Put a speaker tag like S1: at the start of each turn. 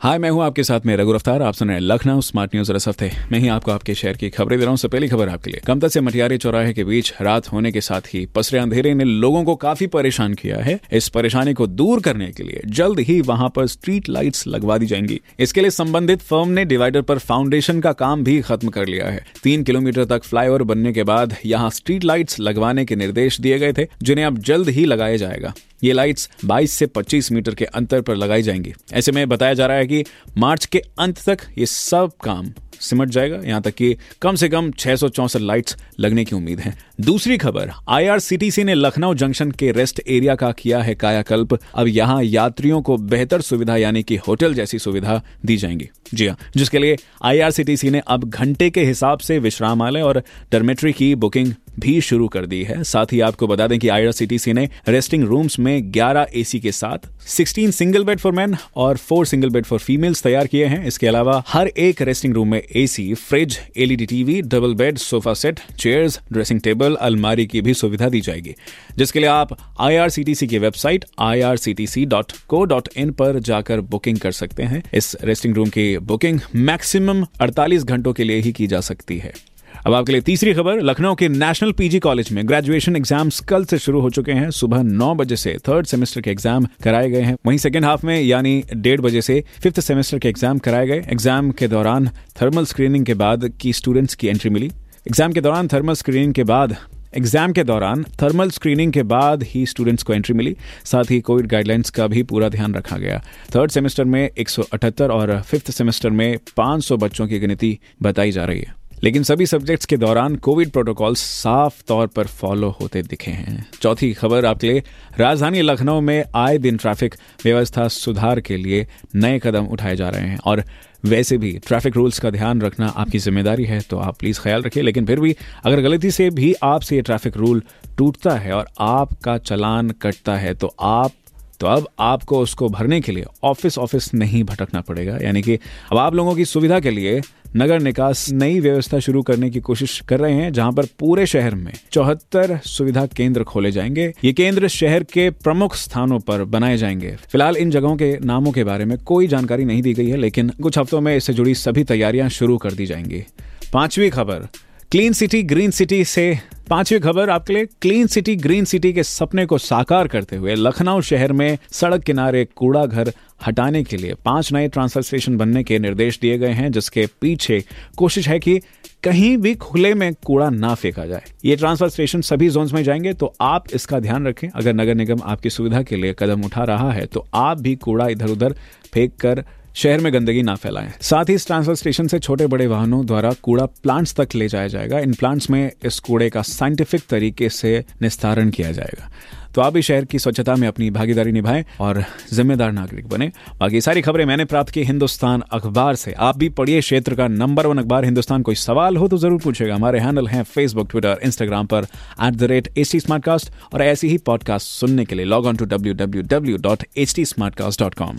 S1: हाय, मैं हूँ आपके साथ में रघु रफ्तार आप सुन रहे हैं लखनऊ स्मार्ट न्यूज़ रस हफ़्ते मैं ही आपको आपके शहर की खबरें दे रहा हूँ। सबसे पहली खबर आपके लिए। कमता से मटियारी चौराहे के बीच रात होने के साथ ही पसरे अंधेरे ने लोगों को काफ़ी परेशान किया है। इस परेशानी को दूर करने के लिए जल्द ही वहाँ पर स्ट्रीट लाइट्स लगवा दी जाएँगी। इसके लिए संबंधित फर्म ने डिवाइडर पर फाउंडेशन का काम भी खत्म कर लिया है। तीन किलोमीटर तक फ्लाईओवर बनने के बाद यहाँ स्ट्रीट लाइट्स लगवाने के निर्देश दिए गए थे, जिन्हें अब जल्द ही लगाया जाएगा। ये लाइट्स 22 से 25 मीटर के अंतर पर लगाई जाएँगी। ऐसे में बताया जा रहा है कि मार्च के अंत तक ये सब काम सिमट जाएगा। यहाँ तक कि कम से कम छह लाइट्स लगने की उम्मीद है। दूसरी खबर आईआरसीटीसी ने लखनऊ जंक्शन के रेस्ट एरिया का किया है कायाकल्प। अब यहाँ यात्रियों को बेहतर सुविधा यानी कि होटल जैसी सुविधा दी जाएँगी। जी हाँ जिसके लिए आईआरसीटीसी ने अब घंटे के हिसाब से विश्रामालय और डरमेट्री की बुकिंग भी शुरू कर दी है। साथ ही आपको बता दें कि आईआरसीटीसी ने रेस्टिंग रूम्स में 11 एसी के साथ 16 सिंगल बेड फॉर मैन और 4 सिंगल बेड फॉर फीमेल्स तैयार किए हैं। इसके अलावा हर एक रेस्टिंग रूम में AC fridge LED TV double bed, sofa set, chairs, dressing table, अलमारी की भी सुविधा दी जाएगी। जिसके लिए आप आईआरसीटीसी की वेबसाइट irctc.co.in पर जाकर बुकिंग कर सकते हैं। इस रेस्टिंग रूम की बुकिंग मैक्सिमम 48 घंटों के लिए ही की जा सकती है। अब आपके लिए तीसरी खबर, लखनऊ के नेशनल पीजी कॉलेज में ग्रेजुएशन एग्ज़ाम्स कल से शुरू हो चुके हैं। सुबह नौ बजे से थर्ड सेमेस्टर के एग्ज़ाम कराए गए हैं। वहीं सेकेंड हाफ़ में, यानी डेढ़ बजे से फिफ्थ सेमेस्टर के एग्ज़ाम कराए गए। एग्ज़ाम के दौरान थर्मल स्क्रीनिंग के बाद की स्टूडेंट्स की एंट्री मिली। एग्ज़ाम के दौरान थर्मल स्क्रीनिंग के बाद एग्ज़ाम के दौरान थर्मल स्क्रीनिंग के बाद ही स्टूडेंट्स को एंट्री मिली। साथ ही कोविड गाइडलाइंस का भी पूरा ध्यान रखा गया। थर्ड सेमेस्टर में 178 और फिफ्थ सेमेस्टर में 500 बच्चों की गिनती बताई जा रही है। लेकिन सभी सब्जेक्ट्स के दौरान कोविड प्रोटोकॉल्स साफ़ तौर पर फॉलो होते दिखे हैं। चौथी खबर आपके लिए, राजधानी लखनऊ में आए दिन ट्रैफ़िक व्यवस्था सुधार के लिए नए कदम उठाए जा रहे हैं। और वैसे भी ट्रैफ़िक रूल्स का ध्यान रखना आपकी ज़िम्मेदारी है तो आप प्लीज़ ख्याल रखिए। लेकिन फिर भी, अगर गलती से भी आपसे ये ट्रैफ़िक रूल टूटता है और आपका चलान कटता है तो आप तो अब आपको उसको भरने के लिए ऑफ़िस ऑफ़िस नहीं भटकना पड़ेगा। यानी कि अब आप लोगों की सुविधा के लिए नगर निकास नई व्यवस्था शुरू करने की कोशिश कर रहे हैं, जहाँ पर पूरे शहर में चौहत्तर सुविधा केंद्र खोले जाएँगे। ये केंद्र शहर के प्रमुख स्थानों पर बनाए जाएँगे। फ़िलहाल इन जगहों के नामों के बारे में कोई जानकारी नहीं दी गई है, लेकिन कुछ हफ्तों में इससे जुड़ी सभी तैयारियाँ शुरू कर दी जाएँगी। पांचवी खबर क्लीन सिटी ग्रीन सिटी से पांचवी खबर आपके लिए। क्लीन सिटी ग्रीन सिटी के सपने को साकार करते हुए लखनऊ शहर में सड़क किनारे कूड़ा घर हटाने के लिए पाँच नए ट्रांसफ़र स्टेशन बनने के निर्देश दिए गए हैं, जिसके पीछे कोशिश है कि कहीं भी खुले में कूड़ा ना फेंका जाए। ये ट्रांसफ़र स्टेशन सभी जोन्स में जाएँगे तो आप इसका ध्यान रखें। अगर नगर निगम आपकी सुविधा के लिए कदम उठा रहा है तो आप भी कूड़ा इधर उधर फेंक कर शहर में गंदगी ना फैलाएँ। साथ ही इस ट्रांसफ़र स्टेशन से छोटे बड़े वाहनों द्वारा कूड़ा प्लांट्स तक ले जाया जाएगा। इन प्लांट्स में इस कूड़े का साइंटिफिक तरीके से निस्तारण किया जाएगा। तो आप भी शहर की स्वच्छता में अपनी भागीदारी निभाएँ और जिम्मेदार नागरिक बने। बाकी सारी खबरें मैंने प्राप्त की हिंदुस्तान अखबार से। आप भी पढ़िए क्षेत्र का नंबर वन अखबार। हिंदुस्तान कोई सवाल हो तो ज़रूर पूछेगा। हमारे हैंडल हैं फेसबुक ट्विटर इंस्टाग्राम पर एट द रेट एच और ऐसी ही पॉडकास्ट सुनने के लिए log on to W W W dot H dot com